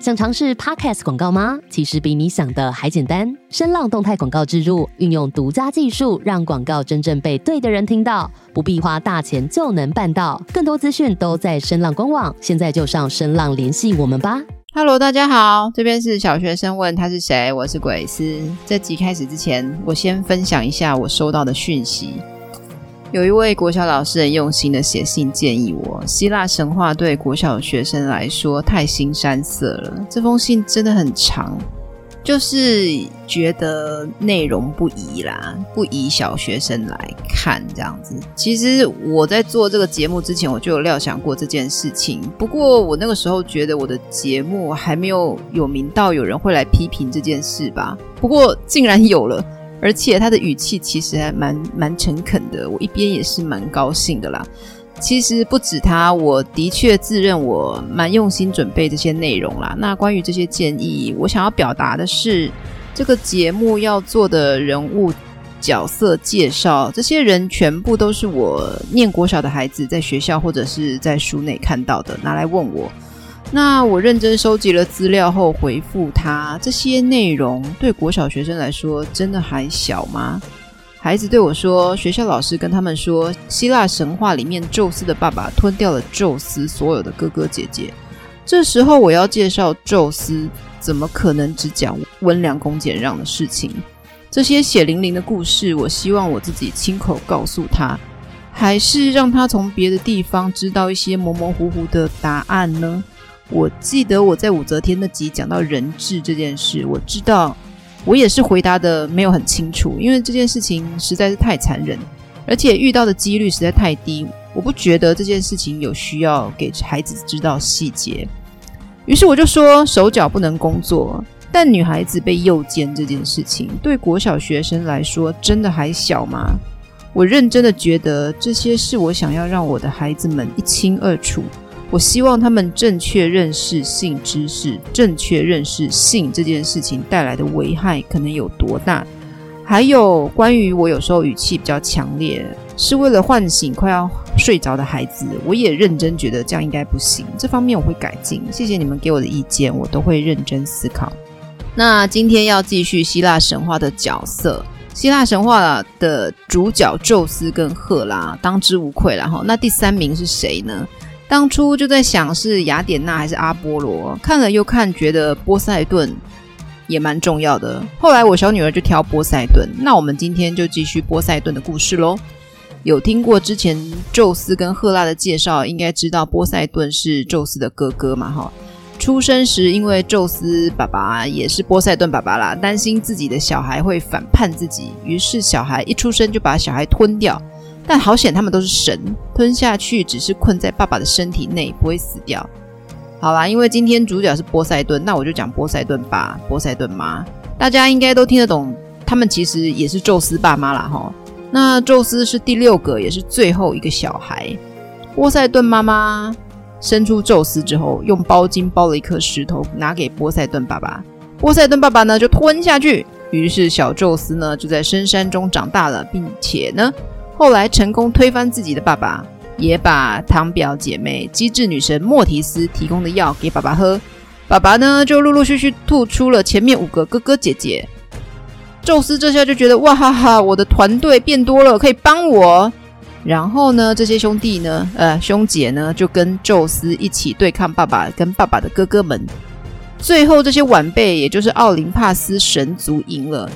想尝试 Podcast 广告吗？其实比你想的还简单。声浪动态广告植入，运用独家技术，让广告真正被对的人听到，不必花大钱就能办到。更多资讯都在声浪官网，现在就上声浪联系我们吧。Hello，大家好，这边是小学生问他是谁，我是鬼斯。这集开始之前，我先分享一下我收到的讯息。有一位国小老师很用心的写信建议我，希腊神话对国小学生来说太新山色了。这封信真的很长，就是觉得内容不宜啦，不宜小学生来看这样子。其实我在做这个节目之前，我就有料想过这件事情。不过我那个时候觉得我的节目还没有有名到有人会来批评这件事吧。不过竟然有了。而且他的语气其实还蛮蛮诚恳的，我一边也是蛮高兴的啦。其实不止他，我的确自认我蛮用心准备这些内容啦。那关于这些建议，我想要表达的是，这个节目要做的人物角色介绍，这些人全部都是我念国小的孩子在学校或者是在书内看到的，拿来问我。那我认真收集了资料后回复他，这些内容对国小学生来说真的还小吗？孩子对我说，学校老师跟他们说，希腊神话里面宙斯的爸爸吞掉了宙斯所有的哥哥姐姐。这时候我要介绍宙斯，怎么可能只讲温良恭俭让的事情？这些血淋淋的故事，我希望我自己亲口告诉他，还是让他从别的地方知道一些模模糊糊的答案呢？我记得我在武则天那集讲到人质这件事，我知道我也是回答的没有很清楚，因为这件事情实在是太残忍，而且遇到的几率实在太低。我不觉得这件事情有需要给孩子知道细节，于是我就说手脚不能工作，但女孩子被诱奸这件事情对国小学生来说真的还小吗？我认真的觉得这些是我想要让我的孩子们一清二楚。我希望他们正确认识性知识，正确认识性这件事情带来的危害可能有多大。还有关于我有时候语气比较强烈，是为了唤醒快要睡着的孩子。我也认真觉得这样应该不行，这方面我会改进。谢谢你们给我的意见，我都会认真思考。那今天要继续希腊神话的角色，希腊神话的主角宙斯跟赫拉当之无愧了哈。那第三名是谁呢？当初就在想是雅典娜还是阿波罗，看了又看，觉得波塞顿也蛮重要的。后来我小女儿就挑波塞顿，那我们今天就继续波塞顿的故事喽。有听过之前宙斯跟赫拉的介绍，应该知道波塞顿是宙斯的哥哥嘛？哈，出生时因为宙斯爸爸也是波塞顿爸爸啦，担心自己的小孩会反叛自己，于是小孩一出生就把小孩吞掉。但好险，他们都是神，吞下去只是困在爸爸的身体内，不会死掉。好啦，因为今天主角是波塞顿，那我就讲波塞顿爸、波塞顿妈，大家应该都听得懂。他们其实也是宙斯爸妈啦，哈。那宙斯是第六个，也是最后一个小孩。波塞顿妈妈生出宙斯之后，用包巾包了一颗石头，拿给波塞顿爸爸。波塞顿爸爸呢，就吞下去。于是小宙斯呢，就在深山中长大了，并且呢。后来成功推翻自己的爸爸，也把堂表姐妹机智女神莫提斯提供的药给爸爸喝。爸爸呢，就陆陆续续吐出了前面五个哥哥姐姐。宙斯这下就觉得哇哈哈，我的团队变多了，可以帮我。然后呢，这些兄弟呢，呃，兄姐呢，就跟宙斯一起对抗爸爸跟爸爸的哥哥们。最后，这些晚辈，也就是奥林帕斯神族赢了。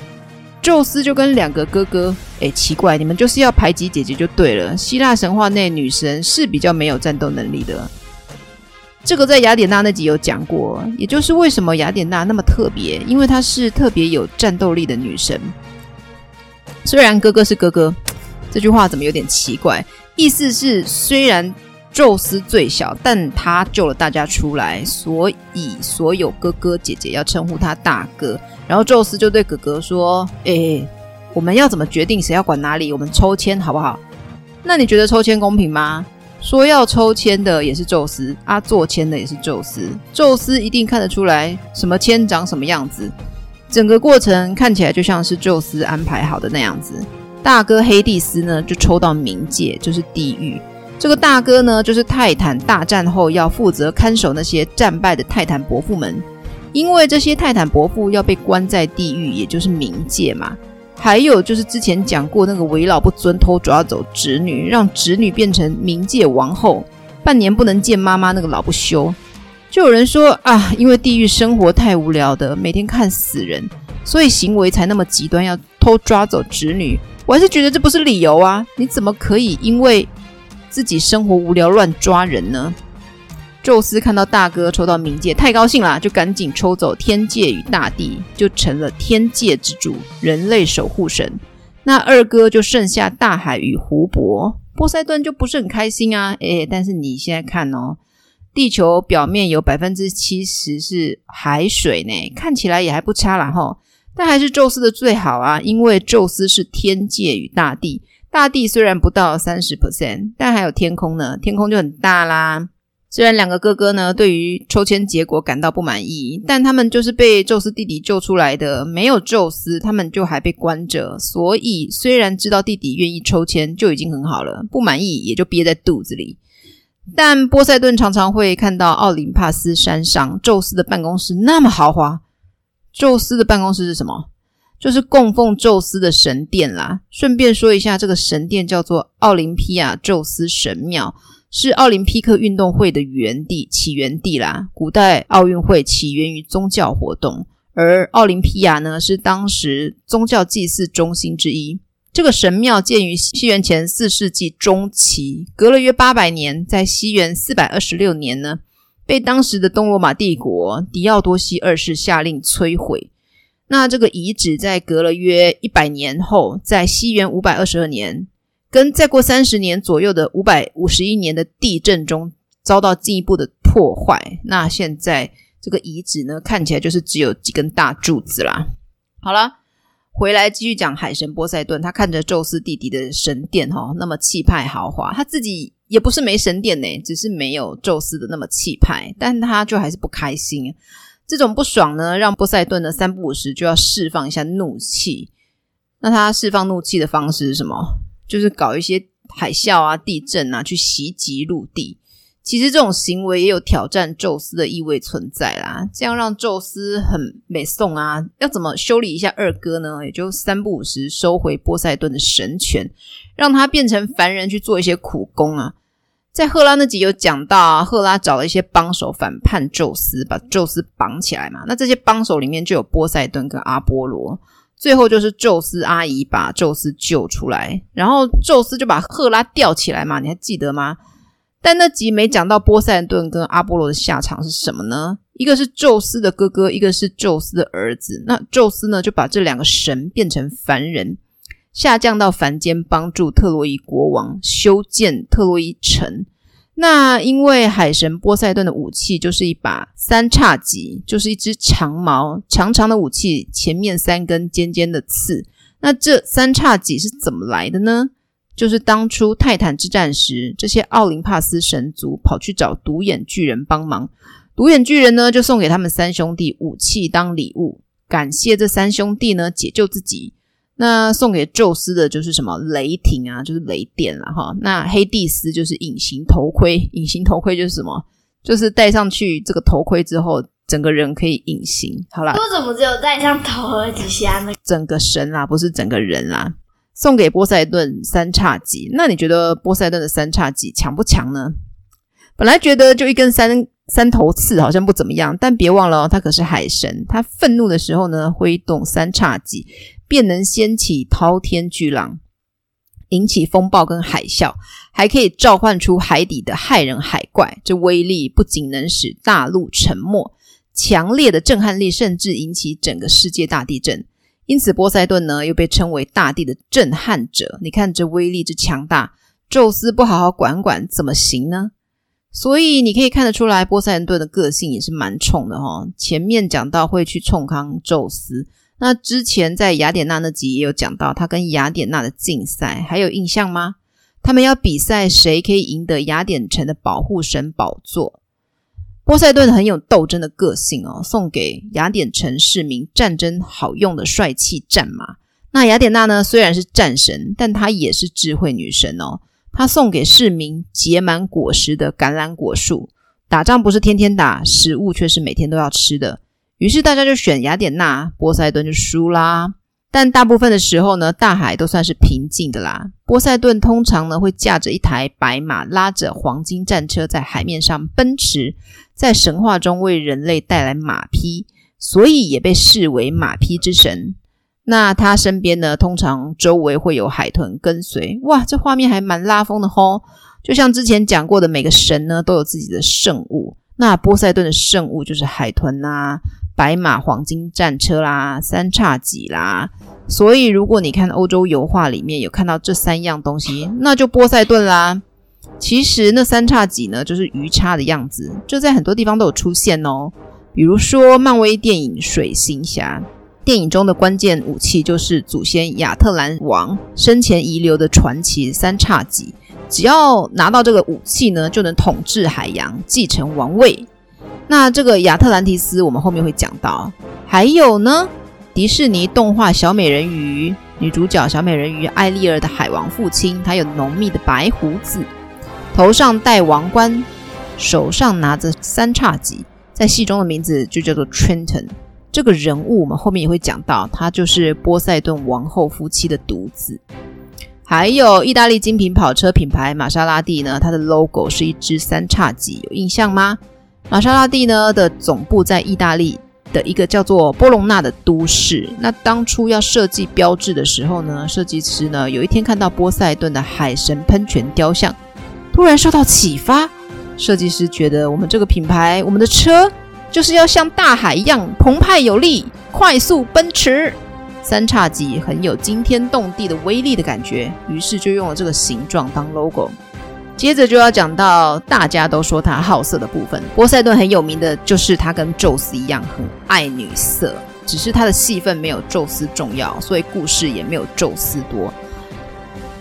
宙斯就跟两个哥哥，诶，奇怪，你们就是要排挤姐姐就对了。希腊神话内女神是比较没有战斗能力的，这个在雅典娜那集有讲过。也就是为什么雅典娜那么特别，因为她是特别有战斗力的女神。虽然哥哥是哥哥，这句话怎么有点奇怪？意思是虽然。宙斯最小，但他救了大家出来，所以所有哥哥姐姐要称呼他大哥。然后宙斯就对哥哥说：“哎、欸，我们要怎么决定谁要管哪里？我们抽签好不好？那你觉得抽签公平吗？说要抽签的也是宙斯，啊，做签的也是宙斯。宙斯一定看得出来什么签长什么样子。整个过程看起来就像是宙斯安排好的那样子。大哥黑帝斯呢，就抽到冥界，就是地狱。”这个大哥呢，就是泰坦大战后要负责看守那些战败的泰坦伯父们。因为这些泰坦伯父要被关在地狱，也就是冥界嘛。还有就是之前讲过那个为老不尊偷抓走侄女，让侄女变成冥界王后，半年不能见妈妈，那个老不休。就有人说啊，因为地狱生活太无聊的，每天看死人，所以行为才那么极端，要偷抓走侄女。我还是觉得这不是理由啊！你怎么可以因为自己生活无聊乱抓人呢？宙斯看到大哥抽到冥界，太高兴了，就赶紧抽走天界与大地，就成了天界之主，人类守护神。那二哥就剩下大海与湖泊，波塞顿就不是很开心啊。诶，但是你现在看哦，地球表面有百分之七十是海水呢，看起来也还不差啦齁。但还是宙斯的最好啊，因为宙斯是天界与大地，大地虽然不到三十 percent，但还有天空呢，天空就很大啦。虽然两个哥哥呢，对于抽签结果感到不满意，但他们就是被宙斯弟弟救出来的，没有宙斯，他们就还被关着。所以虽然知道弟弟愿意抽签就已经很好了，不满意也就憋在肚子里。但波塞顿常常会看到奥林帕斯山上宙斯的办公室那么豪华。宙斯的办公室是什么？就是供奉宙斯的神殿啦。顺便说一下，这个神殿叫做奥林匹亚宙斯神庙。是奥林匹克运动会的原地，起源地啦。古代奥运会起源于宗教活动，而奥林匹亚呢，是当时宗教祭祀中心之一。这个神庙建于西元前四世纪中期，隔了约八百年，在西元四百二十六年呢，被当时的东罗马帝国狄奥多西二世下令摧毁。那这个遗址在隔了约一百年后，在西元五百二十二年。跟再过三十年左右的五百五十一年的地震中遭到进一步的破坏，那现在这个遗址呢，看起来就是只有几根大柱子啦。好了，回来继续讲海神波塞顿，他看着宙斯弟弟的神殿哈、那么气派豪华，他自己也不是没神殿呢，只是没有宙斯的那么气派，但他就还是不开心。这种不爽呢，让波塞顿呢三不五时就要释放一下怒气。那他释放怒气的方式是什么？就是搞一些海啸啊、地震啊，去袭击陆地。其实这种行为也有挑战宙斯的意味存在啦。这样让宙斯很美颂啊，要怎么修理一下二哥呢？也就三不五时收回波塞顿的神权，让他变成凡人去做一些苦工啊。在赫拉那集有讲到啊，赫拉找了一些帮手反叛宙斯，把宙斯绑起来嘛。那这些帮手里面就有波塞顿跟阿波罗。最后就是宙斯阿姨把宙斯救出来，然后宙斯就把赫拉吊起来嘛，你还记得吗？但那集没讲到波塞顿跟阿波罗的下场是什么呢？一个是宙斯的哥哥，一个是宙斯的儿子。那宙斯呢，就把这两个神变成凡人，下降到凡间，帮助特洛伊国王修建特洛伊城。那因为海神波塞顿的武器就是一把三叉戟，就是一支长矛，长长的武器，前面三根尖尖的刺。那这三叉戟是怎么来的呢？就是当初泰坦之战时，这些奥林帕斯神族跑去找独眼巨人帮忙，独眼巨人呢就送给他们三兄弟武器当礼物，感谢这三兄弟呢解救自己。那送给宙斯的就是什么雷霆啊，就是雷电了哈。那黑帝斯就是隐形头盔，隐形头盔就是什么？就是戴上去这个头盔之后，整个人可以隐形。好啦，为什么只有戴上头和底下呢？整个神啦，不是整个人啦。送给波塞顿三叉戟，那你觉得波塞顿的三叉戟强不强呢？本来觉得就一根三三头刺好像不怎么样，但别忘了哦，他可是海神，他愤怒的时候呢，挥动三叉戟。便能掀起滔天巨浪，引起风暴跟海啸，还可以召唤出海底的骇人海怪。这威力不仅能使大陆沉没，强烈的震撼力甚至引起整个世界大地震。因此，波塞顿呢又被称为大地的震撼者。你看这威力之强大，宙斯不好好管管怎么行呢？所以你可以看得出来，波塞顿的个性也是蛮冲的哈。前面讲到会去冲康宙斯。那之前在雅典娜那集也有讲到，他跟雅典娜的竞赛，还有印象吗？他们要比赛谁可以赢得雅典城的保护神宝座。波塞顿很有斗争的个性哦，送给雅典城市民战争好用的帅气战马。那雅典娜呢，虽然是战神，但她也是智慧女神哦。他送给市民结满果实的橄榄果树，打仗不是天天打，食物却是每天都要吃的。于是大家就选雅典娜，波塞顿就输啦。但大部分的时候呢，大海都算是平静的啦。波塞顿通常呢会驾着一台白马，拉着黄金战车在海面上奔驰，在神话中为人类带来马匹，所以也被视为马匹之神。那他身边呢，通常周围会有海豚跟随。哇，这画面还蛮拉风的吼！就像之前讲过的，每个神呢都有自己的圣物。那波塞顿的圣物就是海豚呐、啊、白马、黄金战车啦、三叉戟啦。所以，如果你看欧洲油画里面有看到这三样东西，那就波塞顿啦。其实那三叉戟呢，就是鱼叉的样子，就在很多地方都有出现哦。比如说漫威电影《水行侠》。电影中的关键武器就是祖先亚特兰王生前遗留的传奇三叉戟，只要拿到这个武器呢，就能统治海洋，继承王位。那这个亚特兰提斯，我们后面会讲到。还有呢，迪士尼动画小美人鱼女主角小美人鱼艾丽儿的海王父亲，他有浓密的白胡子，头上戴王冠，手上拿着三叉戟，在戏中的名字就叫做 Trenton。这个人物我们后面也会讲到，他就是波塞顿王后夫妻的独子。还有意大利精品跑车品牌玛莎拉蒂呢，它的 logo 是一只三叉戟，有印象吗？玛莎拉蒂呢的总部在意大利的一个叫做波隆纳的都市。那当初要设计标志的时候呢，设计师呢有一天看到波塞顿的海神喷泉雕像，突然受到启发，设计师觉得我们这个品牌，我们的车。就是要像大海一样澎湃有力、快速奔驰，三叉戟很有惊天动地的威力的感觉，于是就用了这个形状当 logo。接着就要讲到大家都说他好色的部分。波塞顿很有名的就是他跟宙斯一样很爱女色，只是他的戏份没有宙斯重要，所以故事也没有宙斯多。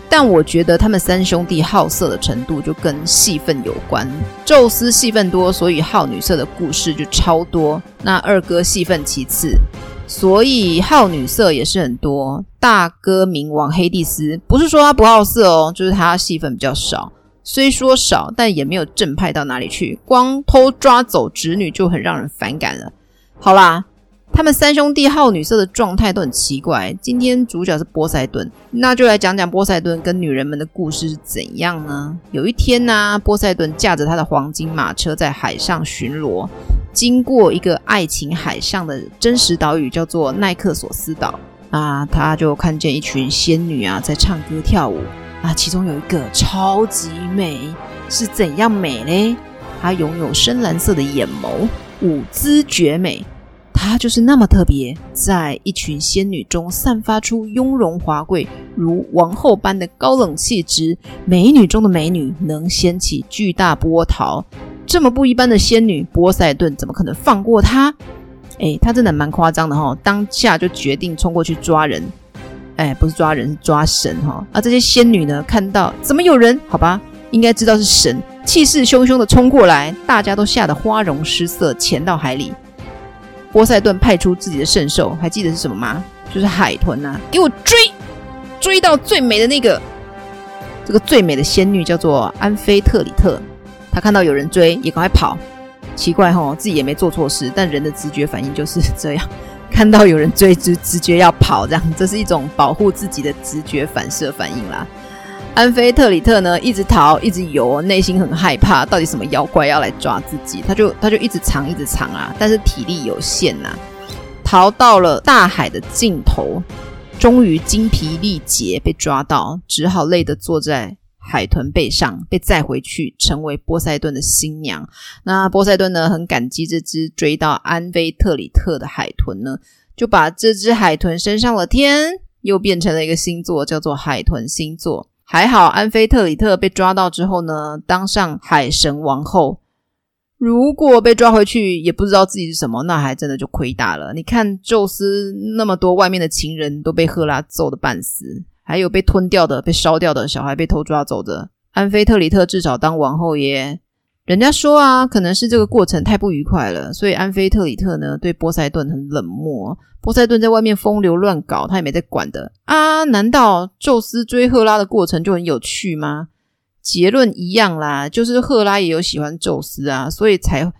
但我觉得他们三兄弟好色的程度就跟戏份有关。宙斯戏份多，所以好女色的故事就超多。那二哥戏份其次，所以好女色也是很多。大哥冥王黑帝斯不是说他不好色哦，就是他戏份比较少。虽说少，但也没有正派到哪里去，光偷抓走侄女就很让人反感了。好啦。他们三兄弟好女色的状态都很奇怪。今天主角是波塞顿，那就来讲讲波塞顿跟女人们的故事是怎样呢？有一天呢、波塞顿驾着他的黄金马车在海上巡逻，经过一个爱琴海上的真实岛屿，叫做奈克索斯岛啊，他就看见一群仙女啊在唱歌跳舞啊，其中有一个超级美，是怎样美呢？她拥有深蓝色的眼眸，舞姿绝美。她就是那么特别，在一群仙女中散发出雍容华贵，如王后般的高冷气质，美女中的美女，能掀起巨大波涛。这么不一般的仙女，波塞顿怎么可能放过她？诶，她真的蛮夸张的哈！当下就决定冲过去抓人，诶，不是抓人，是抓神哈！啊，这些仙女呢，看到怎么有人？好吧，应该知道是神，气势汹汹的冲过来，大家都吓得花容失色，潜到海里。波塞顿派出自己的圣兽，还记得是什么吗？就是海豚呐、啊！给我追，追到最美的那个，这个最美的仙女叫做安菲特里特。她看到有人追，也赶快跑。奇怪吼，自己也没做错事，但人的直觉反应就是这样，看到有人追，就直觉要跑，这样，这是一种保护自己的直觉反射反应啦。安菲特里特呢，一直逃，一直游，内心很害怕，到底什么妖怪要来抓自己？他就他就一直藏，一直藏啊，但是体力有限呐、逃到了大海的尽头，终于精疲力竭被抓到，只好累得坐在海豚背上，被载回去，成为波塞顿的新娘。那波塞顿呢，很感激这只追到安菲特里特的海豚呢，就把这只海豚升上了天，又变成了一个星座，叫做海豚星座。还好，安菲特里特被抓到之后呢，当上海神王后。如果被抓回去，也不知道自己是什么，那还真的就亏大了。你看，宙斯那么多外面的情人都被赫拉揍得半死，还有被吞掉的、被烧掉的小孩被偷抓走的。安菲特里特至少当王后也。人家说啊，可能是这个过程太不愉快了，所以安菲特里特呢对波塞顿很冷漠。波塞顿在外面风流乱搞，他也没在管的啊。难道宙斯追赫拉的过程就很有趣吗？结论一样啦，就是赫拉也有喜欢宙斯啊，所以才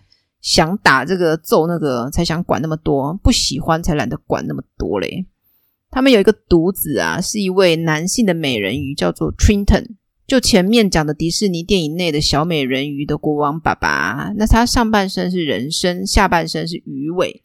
想打这个揍那个才想管那么多，不喜欢才懒得管那么多嘞。他们有一个独子啊，是一位男性的美人鱼，叫做 Trenton。就前面讲的迪士尼电影内的小美人鱼的国王爸爸，那他上半身是人身，下半身是鱼尾。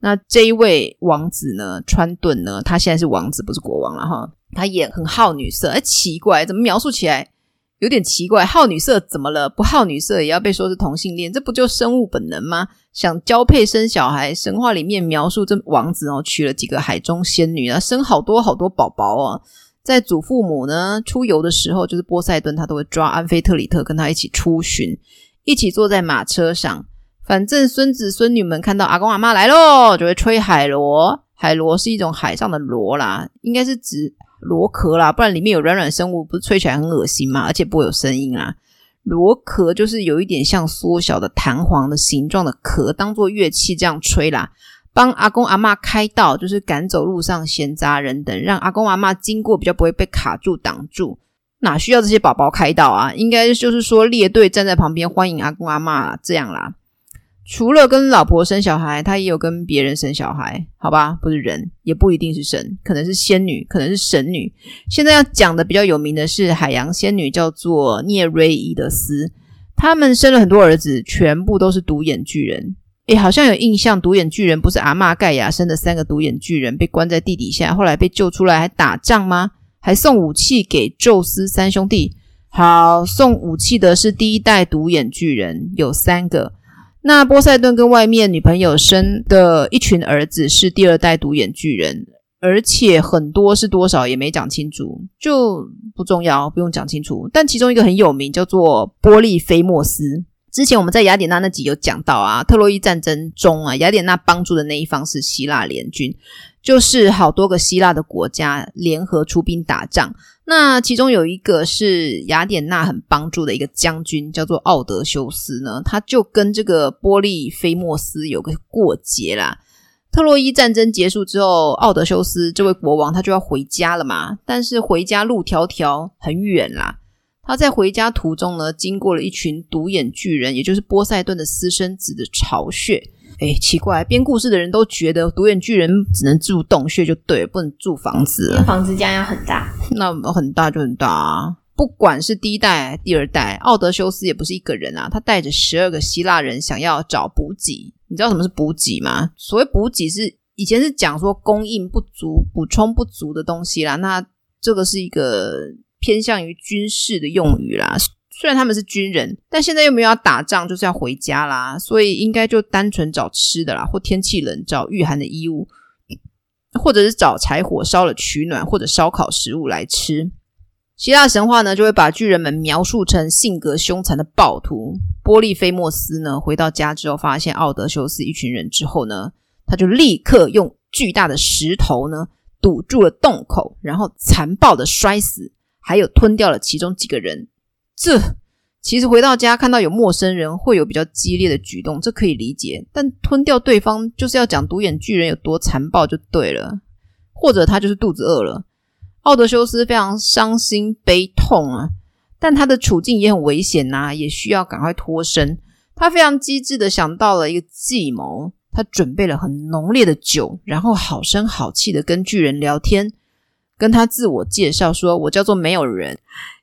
那这一位王子呢，川顿呢，他现在是王子，不是国王了哈。他也很好女色，哎，奇怪，怎么描述起来？有点奇怪，好女色怎么了？不好女色也要被说是同性恋，这不就生物本能吗？想交配生小孩，神话里面描述这王子哦，娶了几个海中仙女啊，生好多好多宝宝哦。在祖父母呢出游的时候，就是波塞顿，他都会抓安菲特里特跟他一起出巡，一起坐在马车上。反正孙子孙女们看到阿公阿妈来喽，就会吹海螺。海螺是一种海上的螺啦，应该是指。螺壳啦，不然里面有软软生物，不是吹起来很恶心吗？而且不会有声音啦。螺壳就是有一点像缩小的弹簧的形状的壳，当做乐器这样吹啦，帮阿公阿妈开道，就是赶走路上闲杂人等，让阿公阿妈经过比较不会被卡住挡住。哪需要这些宝宝开道啊？应该就是说列队站在旁边欢迎阿公阿妈这样啦。除了跟老婆生小孩，他也有跟别人生小孩，好吧？不是人，也不一定是神，可能是仙女，可能是神女。现在要讲的比较有名的是海洋仙女，叫做涅瑞伊德斯。他们生了很多儿子，全部都是独眼巨人。诶，好像有印象，独眼巨人不是阿嬷盖亚生的三个独眼巨人被关在地底下，后来被救出来还打仗吗？还送武器给宙斯三兄弟。好，送武器的是第一代独眼巨人，有三个。那波塞顿跟外面女朋友生的一群儿子是第二代独眼巨人，而且很多是多少也没讲清楚，就不重要，不用讲清楚。但其中一个很有名，叫做波利菲莫斯。之前我们在雅典娜那集有讲到啊，特洛伊战争中啊，雅典娜帮助的那一方是希腊联军，就是好多个希腊的国家联合出兵打仗。那其中有一个是雅典娜很帮助的一个将军，叫做奥德修斯呢，他就跟这个波利菲莫斯有个过节啦。特洛伊战争结束之后，奥德修斯这位国王他就要回家了嘛，但是回家路迢迢很远啦。他在回家途中呢，经过了一群独眼巨人，也就是波塞顿的私生子的巢穴。哎，奇怪，编故事的人都觉得独眼巨人只能住洞穴就对了，不能住房子。那房子这样要很大，那很大就很大啊。不管是第一代、第二代，奥德修斯也不是一个人啊，他带着十二个希腊人想要找补给。你知道什么是补给吗？所谓补给是以前是讲说供应不足、补充不足的东西啦。那这个是一个偏向于军事的用语啦。虽然他们是军人，但现在又没有要打仗，就是要回家啦，所以应该就单纯找吃的啦，或天气冷找御寒的衣物，或者是找柴火烧了取暖，或者烧烤食物来吃。希腊神话呢，就会把巨人们描述成性格凶残的暴徒。波利菲莫斯呢，回到家之后，发现奥德修斯一群人之后呢，他就立刻用巨大的石头呢堵住了洞口，然后残暴的摔死，还有吞掉了其中几个人。这其实回到家看到有陌生人会有比较激烈的举动，这可以理解。但吞掉对方就是要讲独眼巨人有多残暴就对了，或者他就是肚子饿了。奥德修斯非常伤心悲痛啊，但他的处境也很危险呐，也需要赶快脱身。他非常机智的想到了一个计谋，他准备了很浓烈的酒，然后好声好气的跟巨人聊天，跟他自我介绍说：“我叫做没有人。”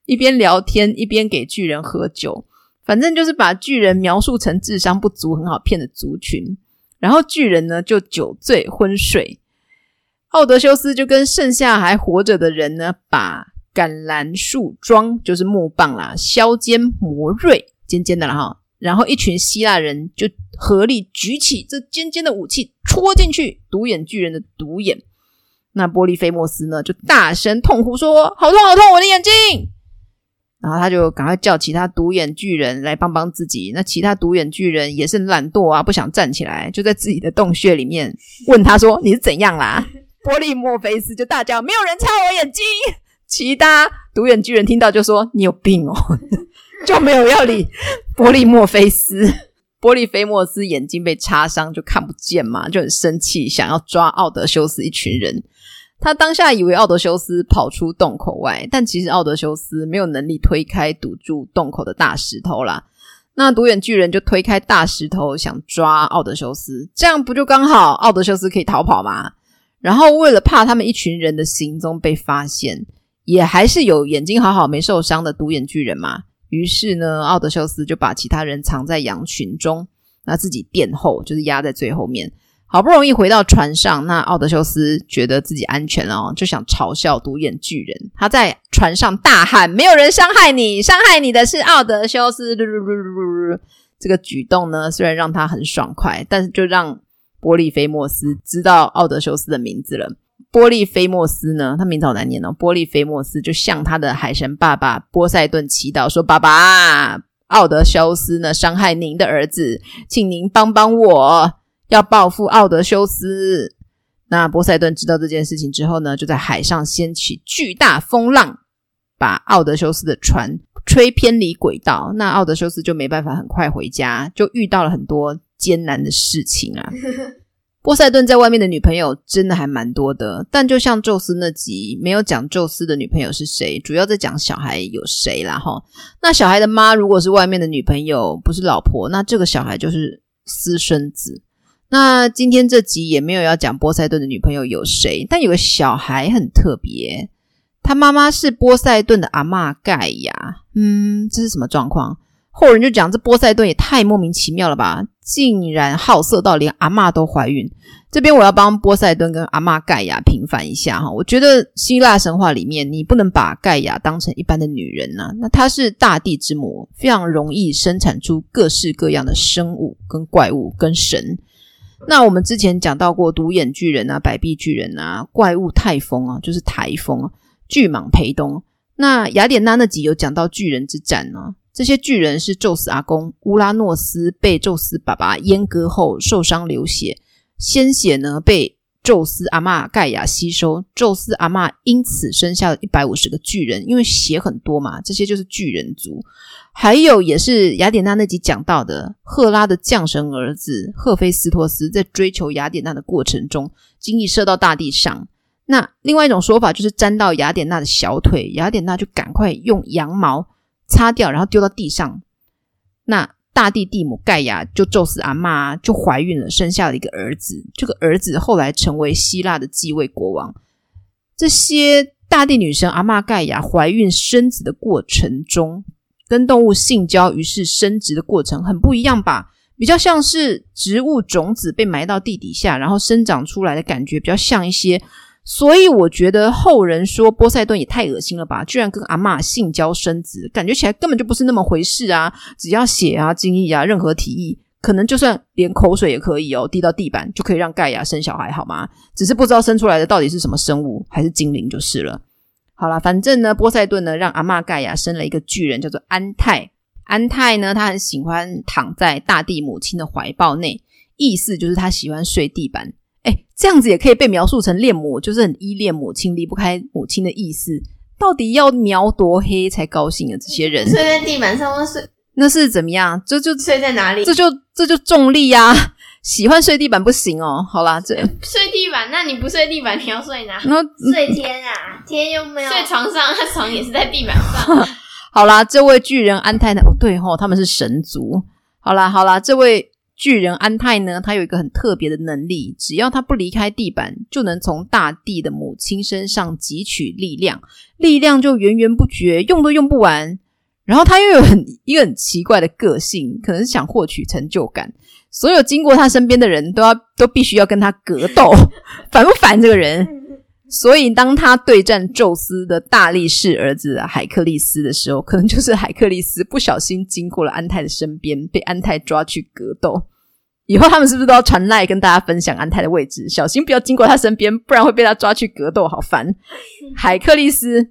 一边聊天一边给巨人喝酒，反正就是把巨人描述成智商不足、很好骗的族群。然后巨人呢就酒醉昏睡，奥德修斯就跟剩下还活着的人呢，把橄榄树桩就是木棒啦，削尖磨锐，尖尖的了哈。然后一群希腊人就合力举起这尖尖的武器，戳进去独眼巨人的独眼。那波利菲莫斯呢就大声痛哭说：“好痛，好痛，我的眼睛！”然后他就赶快叫其他独眼巨人来帮帮自己。那其他独眼巨人也是懒惰啊，不想站起来，就在自己的洞穴里面问他说：“你是怎样啦？”波利莫菲斯就大叫：“没有人擦我眼睛！”其他独眼巨人听到就说：“你有病哦！” 就没有要理波利莫菲斯。波利菲莫斯眼睛被擦伤，就看不见嘛，就很生气，想要抓奥德修斯一群人。他当下以为奥德修斯跑出洞口外，但其实奥德修斯没有能力推开堵住洞口的大石头啦。那独眼巨人就推开大石头，想抓奥德修斯，这样不就刚好奥德修斯可以逃跑吗？然后为了怕他们一群人的行踪被发现，也还是有眼睛好好没受伤的独眼巨人嘛。于是呢，奥德修斯就把其他人藏在羊群中，那自己殿后，就是压在最后面。好不容易回到船上，那奥德修斯觉得自己安全了哦，就想嘲笑独眼巨人。他在船上大喊：“没有人伤害你，伤害你的是奥德修斯！”这个举动呢，虽然让他很爽快，但是就让波利菲莫斯知道奥德修斯的名字了。波利菲莫斯呢，他名字好难念哦。波利菲莫斯就向他的海神爸爸波塞顿祈祷说：“爸爸，奥德修斯呢，伤害您的儿子，请您帮帮我。”要报复奥德修斯，那波塞顿知道这件事情之后呢，就在海上掀起巨大风浪，把奥德修斯的船吹偏离轨道。那奥德修斯就没办法很快回家，就遇到了很多艰难的事情啊。波塞顿在外面的女朋友真的还蛮多的，但就像宙斯那集没有讲宙斯的女朋友是谁，主要在讲小孩有谁啦哈。那小孩的妈如果是外面的女朋友，不是老婆，那这个小孩就是私生子。那今天这集也没有要讲波塞顿的女朋友有谁，但有个小孩很特别，他妈妈是波塞顿的阿妈盖亚。嗯，这是什么状况？后人就讲这波塞顿也太莫名其妙了吧，竟然好色到连阿妈都怀孕。这边我要帮波塞顿跟阿妈盖亚平反一下哈，我觉得希腊神话里面你不能把盖亚当成一般的女人呐，那她是大地之母，非常容易生产出各式各样的生物跟怪物跟神。那我们之前讲到过独眼巨人啊、百臂巨人啊、怪物泰风啊，就是台风啊、巨蟒裴东。那雅典娜那集有讲到巨人之战呢、这些巨人是宙斯阿公乌拉诺斯被宙斯爸爸阉割后受伤流血，鲜血呢被宙斯阿嬷盖亚吸收，宙斯阿嬷因此生下了一百五十个巨人，因为血很多嘛，这些就是巨人族。还有也是雅典娜那集讲到的，赫拉的降神儿子赫菲斯托斯在追求雅典娜的过程中，经已射到大地上。那另外一种说法就是沾到雅典娜的小腿，雅典娜就赶快用羊毛擦掉，然后丢到地上。那大地地母盖亚就宙斯阿嬷就怀孕了，生下了一个儿子。这个儿子后来成为希腊的继位国王。这些大地女神阿嬷盖亚怀孕生子的过程中，跟动物性交于是生殖的过程很不一样吧？比较像是植物种子被埋到地底下，然后生长出来的感觉比较像一些。所以我觉得后人说波塞顿也太恶心了吧，居然跟阿嬷性交生子，感觉起来根本就不是那么回事啊！只要血啊、精液啊，任何体液，可能就算连口水也可以哦，滴到地板就可以让盖亚生小孩，好吗？只是不知道生出来的到底是什么生物，还是精灵就是了。好啦，反正呢，波塞顿呢让阿玛盖亚生了一个巨人，叫做安泰。安泰呢，他很喜欢躺在大地母亲的怀抱内，意思就是他喜欢睡地板。诶，这样子也可以被描述成恋母，就是很依恋母亲，离不开母亲的意思。到底要描多黑才高兴啊？这些人睡在地板上吗？睡那是怎么样？这就睡在哪里？这就这就重力呀、啊。喜欢睡地板不行哦，好啦，这睡地板，那你不睡地板，你要睡哪？那睡天啊，天又没有睡床上，他床也是在地板上。好啦，这位巨人安泰呢？哦，对吼、哦，他们是神族。好啦，好啦，这位巨人安泰呢，他有一个很特别的能力，只要他不离开地板，就能从大地的母亲身上汲取力量，力量就源源不绝，用都用不完。然后他又有很一个很奇怪的个性，可能是想获取成就感。所有经过他身边的人都要都必须要跟他格斗，烦不烦这个人？所以当他对战宙斯的大力士儿子海克力斯的时候，可能就是海克力斯不小心经过了安泰的身边，被安泰抓去格斗。以后他们是不是都要传赖跟大家分享安泰的位置，小心不要经过他身边，不然会被他抓去格斗，好烦。海克力斯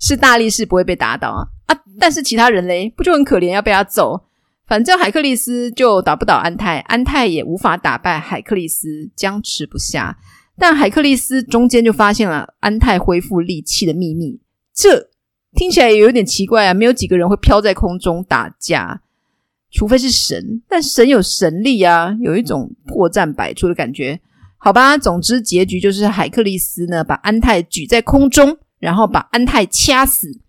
是大力士，不会被打倒啊啊！但是其他人嘞，不就很可怜，要被他揍？反正海克利斯就打不倒安泰，安泰也无法打败海克利斯，僵持不下。但海克利斯中间就发现了安泰恢复力气的秘密，这听起来也有点奇怪啊！没有几个人会飘在空中打架，除非是神。但神有神力啊，有一种破绽百出的感觉。好吧，总之结局就是海克利斯呢把安泰举在空中，然后把安泰掐死。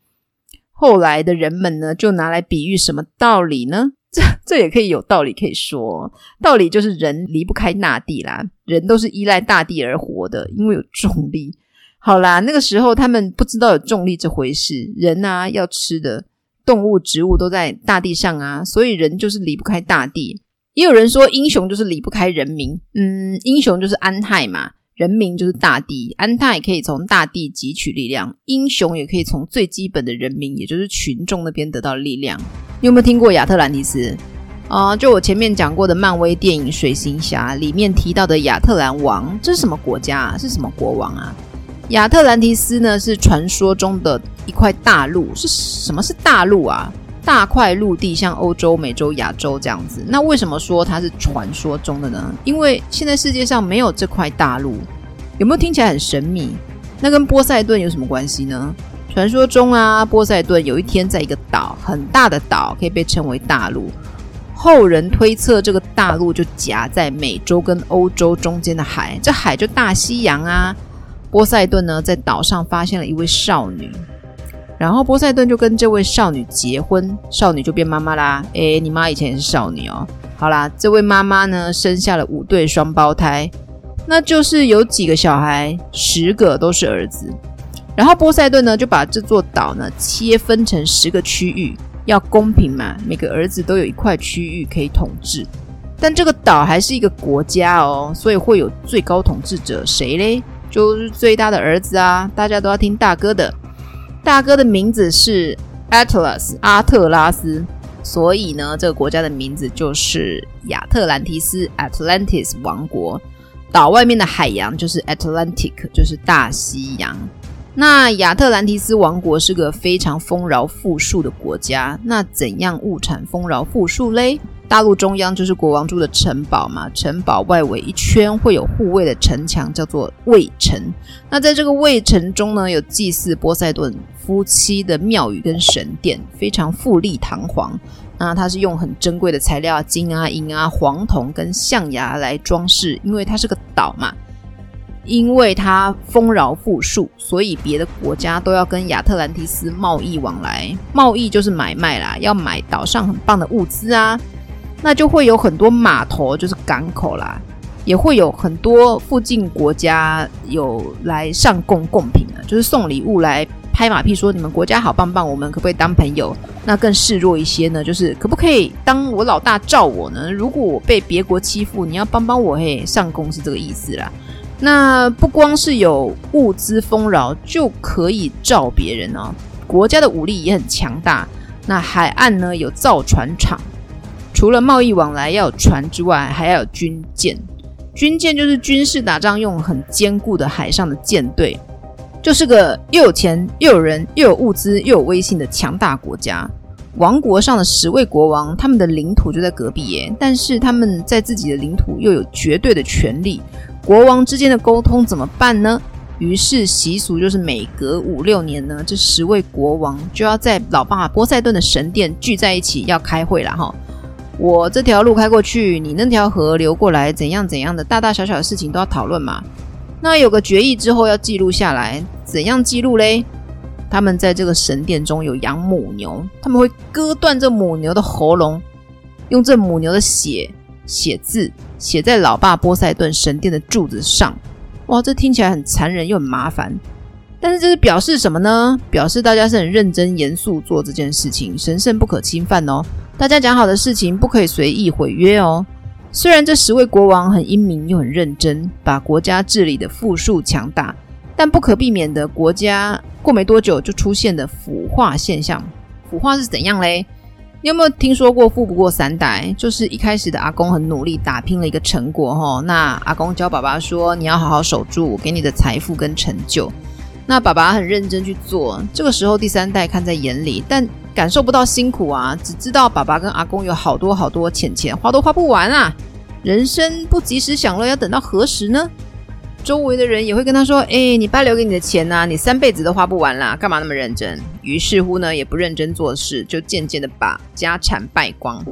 后来的人们呢就拿来比喻什么道理呢？这 这也可以有道理可以说，道理就是人离不开大地啦，人都是依赖大地而活的，因为有重力。好啦，那个时候他们不知道有重力这回事，人啊要吃的，动物、植物都在大地上啊，所以人就是离不开大地。也有人说英雄就是离不开人民，嗯，英雄就是安泰嘛。人民就是大地，安泰可以从大地汲取力量，英雄也可以从最基本的人民，也就是群众那边得到力量。你有没有听过亚特兰蒂斯？啊、就我前面讲过的漫威电影《水行侠》里面提到的亚特兰王，这是什么国家啊？是什么国王啊？亚特兰蒂斯呢，是传说中的一块大陆。是什么是大陆啊？大块陆地，像欧洲、美洲、亚洲这样子。那为什么说它是传说中的呢？因为现在世界上没有这块大陆，有没有听起来很神秘？那跟波塞顿有什么关系呢？传说中啊，波塞顿有一天在一个岛，很大的岛，可以被称为大陆。后人推测，这个大陆就夹在美洲跟欧洲中间的海，这海就大西洋啊。波塞顿呢，在岛上发现了一位少女。然后波塞顿就跟这位少女结婚，少女就变妈妈啦。诶，你妈以前也是少女哦。好啦，这位妈妈呢，生下了五对双胞胎，那就是有几个小孩，十个都是儿子。然后波塞顿呢就把这座岛呢切分成十个区域，要公平嘛，每个儿子都有一块区域可以统治。但这个岛还是一个国家哦，所以会有最高统治者，谁嘞？就是最大的儿子啊，大家都要听大哥的。大哥的名字是 Atlas 阿特拉斯，所以呢，这个国家的名字就是亚特兰提斯 Atlantis 王国。岛外面的海洋就是 Atlantic，就是大西洋。那亚特兰提斯王国是个非常丰饶富庶的国家。那怎样物产丰饶富庶嘞？大陆中央就是国王住的城堡嘛，城堡外围一圈会有护卫的城墙，叫做卫城。那在这个卫城中呢，有祭祀波塞顿夫妻的庙宇跟神殿，非常富丽堂皇。那它是用很珍贵的材料，金啊、银啊、黄铜跟象牙来装饰，因为它是个岛嘛，因为它丰饶富庶，所以别的国家都要跟亚特兰蒂斯贸易往来。贸易就是买卖啦，要买岛上很棒的物资啊。那就会有很多码头，就是港口啦，也会有很多附近国家有来上贡贡品的，就是送礼物来拍马屁，说你们国家好棒棒，我们可不可以当朋友？那更示弱一些呢，就是可不可以当我老大罩我呢？如果我被别国欺负，你要帮帮我嘿，上贡是这个意思啦。那不光是有物资丰饶就可以罩别人哦，国家的武力也很强大。那海岸呢有造船厂。除了贸易往来要有船之外，还要有军舰。军舰就是军事打仗用很坚固的海上的舰队，就是个又有钱又有人又有物资又有威信的强大国家。王国上的十位国王，他们的领土就在隔壁耶，但是他们在自己的领土又有绝对的权利。国王之间的沟通怎么办呢？于是习俗就是每隔五六年呢，这十位国王就要在老爸波塞顿的神殿聚在一起要开会了哈。我这条路开过去，你那条河流过来，怎样怎样的大大小小的事情都要讨论嘛。那有个决议之后要记录下来，怎样记录嘞？他们在这个神殿中有养母牛，他们会割断这母牛的喉咙，用这母牛的血写字，写在老爸波塞顿神殿的柱子上。哇，这听起来很残忍又很麻烦，但是这是表示什么呢？表示大家是很认真严肃做这件事情，神圣不可侵犯哦。大家讲好的事情不可以随意毁约哦。虽然这十位国王很英明又很认真，把国家治理的富庶强大，但不可避免的，国家过没多久就出现了腐化现象。腐化是怎样嘞？你有没有听说过富不过三代？就是一开始的阿公很努力打拼了一个成果齁，那阿公教爸爸说：“你要好好守住我给你的财富跟成就。”那爸爸很认真去做，这个时候第三代看在眼里，但感受不到辛苦啊，只知道爸爸跟阿公有好多好多钱钱，花都花不完啊！人生不及时享乐，要等到何时呢？周围的人也会跟他说：“哎，你爸留给你的钱呐，你三辈子都花不完啦，干嘛那么认真？”于是乎呢，也不认真做事，就渐渐的把家产败光。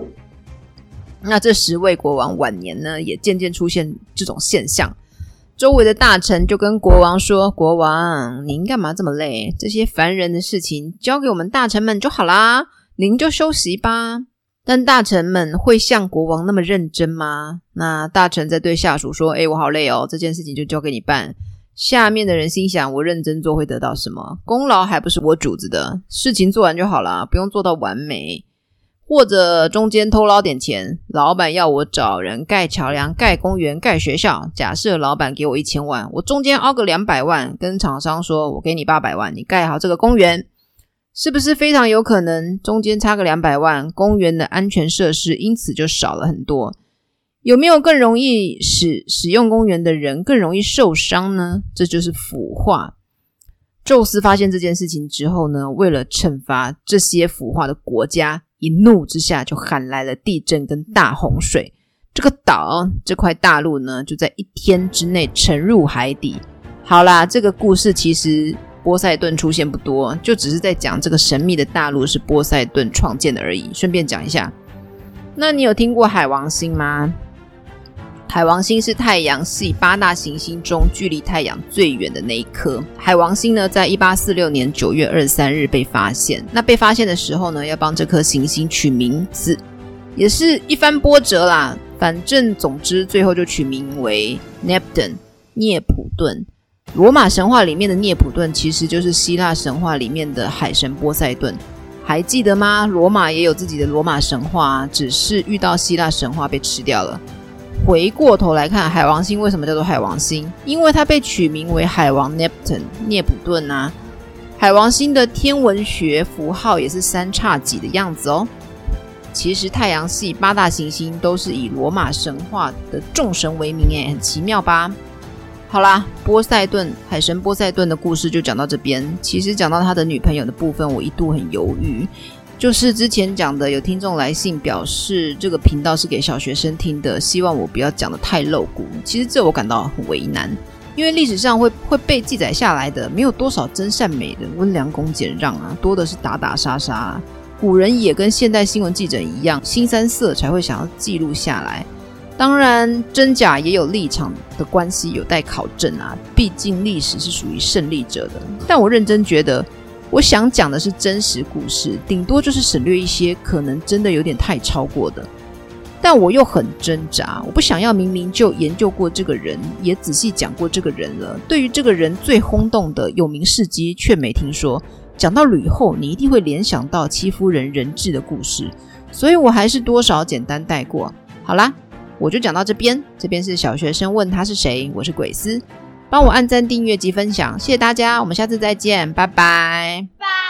那这十位国王晚年呢，也渐渐出现这种现象。周围的大臣就跟国王说：“国王，您干嘛这么累？这些烦人的事情交给我们大臣们就好啦，您就休息吧。”但大臣们会像国王那么认真吗？那大臣在对下属说：“诶，我好累哦，这件事情就交给你办。”下面的人心想：“我认真做会得到什么？功劳还不是我主子的，事情做完就好了，不用做到完美。或者中间偷捞点钱，老板要我找人盖桥梁、盖公园、盖学校。假设老板给我一千万，我中间凹个两百万，跟厂商说我给你八百万，你盖好这个公园。”是不是非常有可能中间差个两百万，公园的安全设施因此就少了很多？有没有更容易使使用公园的人更容易受伤呢？这就是腐化。宙斯发现这件事情之后呢，为了惩罚这些腐化的国家，一怒之下就喊来了地震跟大洪水。这个岛这块大陆呢，就在一天之内沉入海底。好啦，这个故事其实。波塞顿出现不多，就只是在讲这个神秘的大陆是波塞顿创建的而已。顺便讲一下，那你有听过海王星吗？海王星是太阳系八大行星中距离太阳最远的那一颗。海王星呢，在一八四六年九月二十三日被发现。那被发现的时候呢，要帮这颗行星取名字，也是一番波折啦。反正总之，最后就取名为 Neptune 涅普顿。罗马神话里面的涅普顿其实就是希腊神话里面的海神波塞顿，还记得吗？罗马也有自己的罗马神话，只是遇到希腊神话被吃掉了。回过头来看，海王星为什么叫做海王星？因为它被取名为海王 Neptune 涅普顿啊。海王星的天文学符号也是三叉戟的样子哦。其实太阳系八大行星都是以罗马神话的众神为名，诶，很奇妙吧？好啦，波塞顿海神波塞顿的故事就讲到这边。其实讲到他的女朋友的部分，我一度很犹豫。就是之前讲的，有听众来信表示这个频道是给小学生听的，希望我不要讲得太露骨。其实这我感到很为难，因为历史上会会被记载下来的，没有多少真善美的温良恭俭让啊，多的是打打杀杀啊。古人也跟现代新闻记者一样，新三色才会想要记录下来。当然，真假也有立场的关系，有待考证啊。毕竟历史是属于胜利者的。但我认真觉得，我想讲的是真实故事，顶多就是省略一些可能真的有点太超过的。但我又很挣扎，我不想要明明就研究过这个人，也仔细讲过这个人了，对于这个人最轰动的有名事迹却没听说。讲到吕后，你一定会联想到戚夫人人质的故事，所以我还是多少简单带过。好啦。我就讲到这边，这边是小学生问他是谁，我是鬼斯，帮我按赞、订阅及分享，谢谢大家，我们下次再见，拜拜。拜。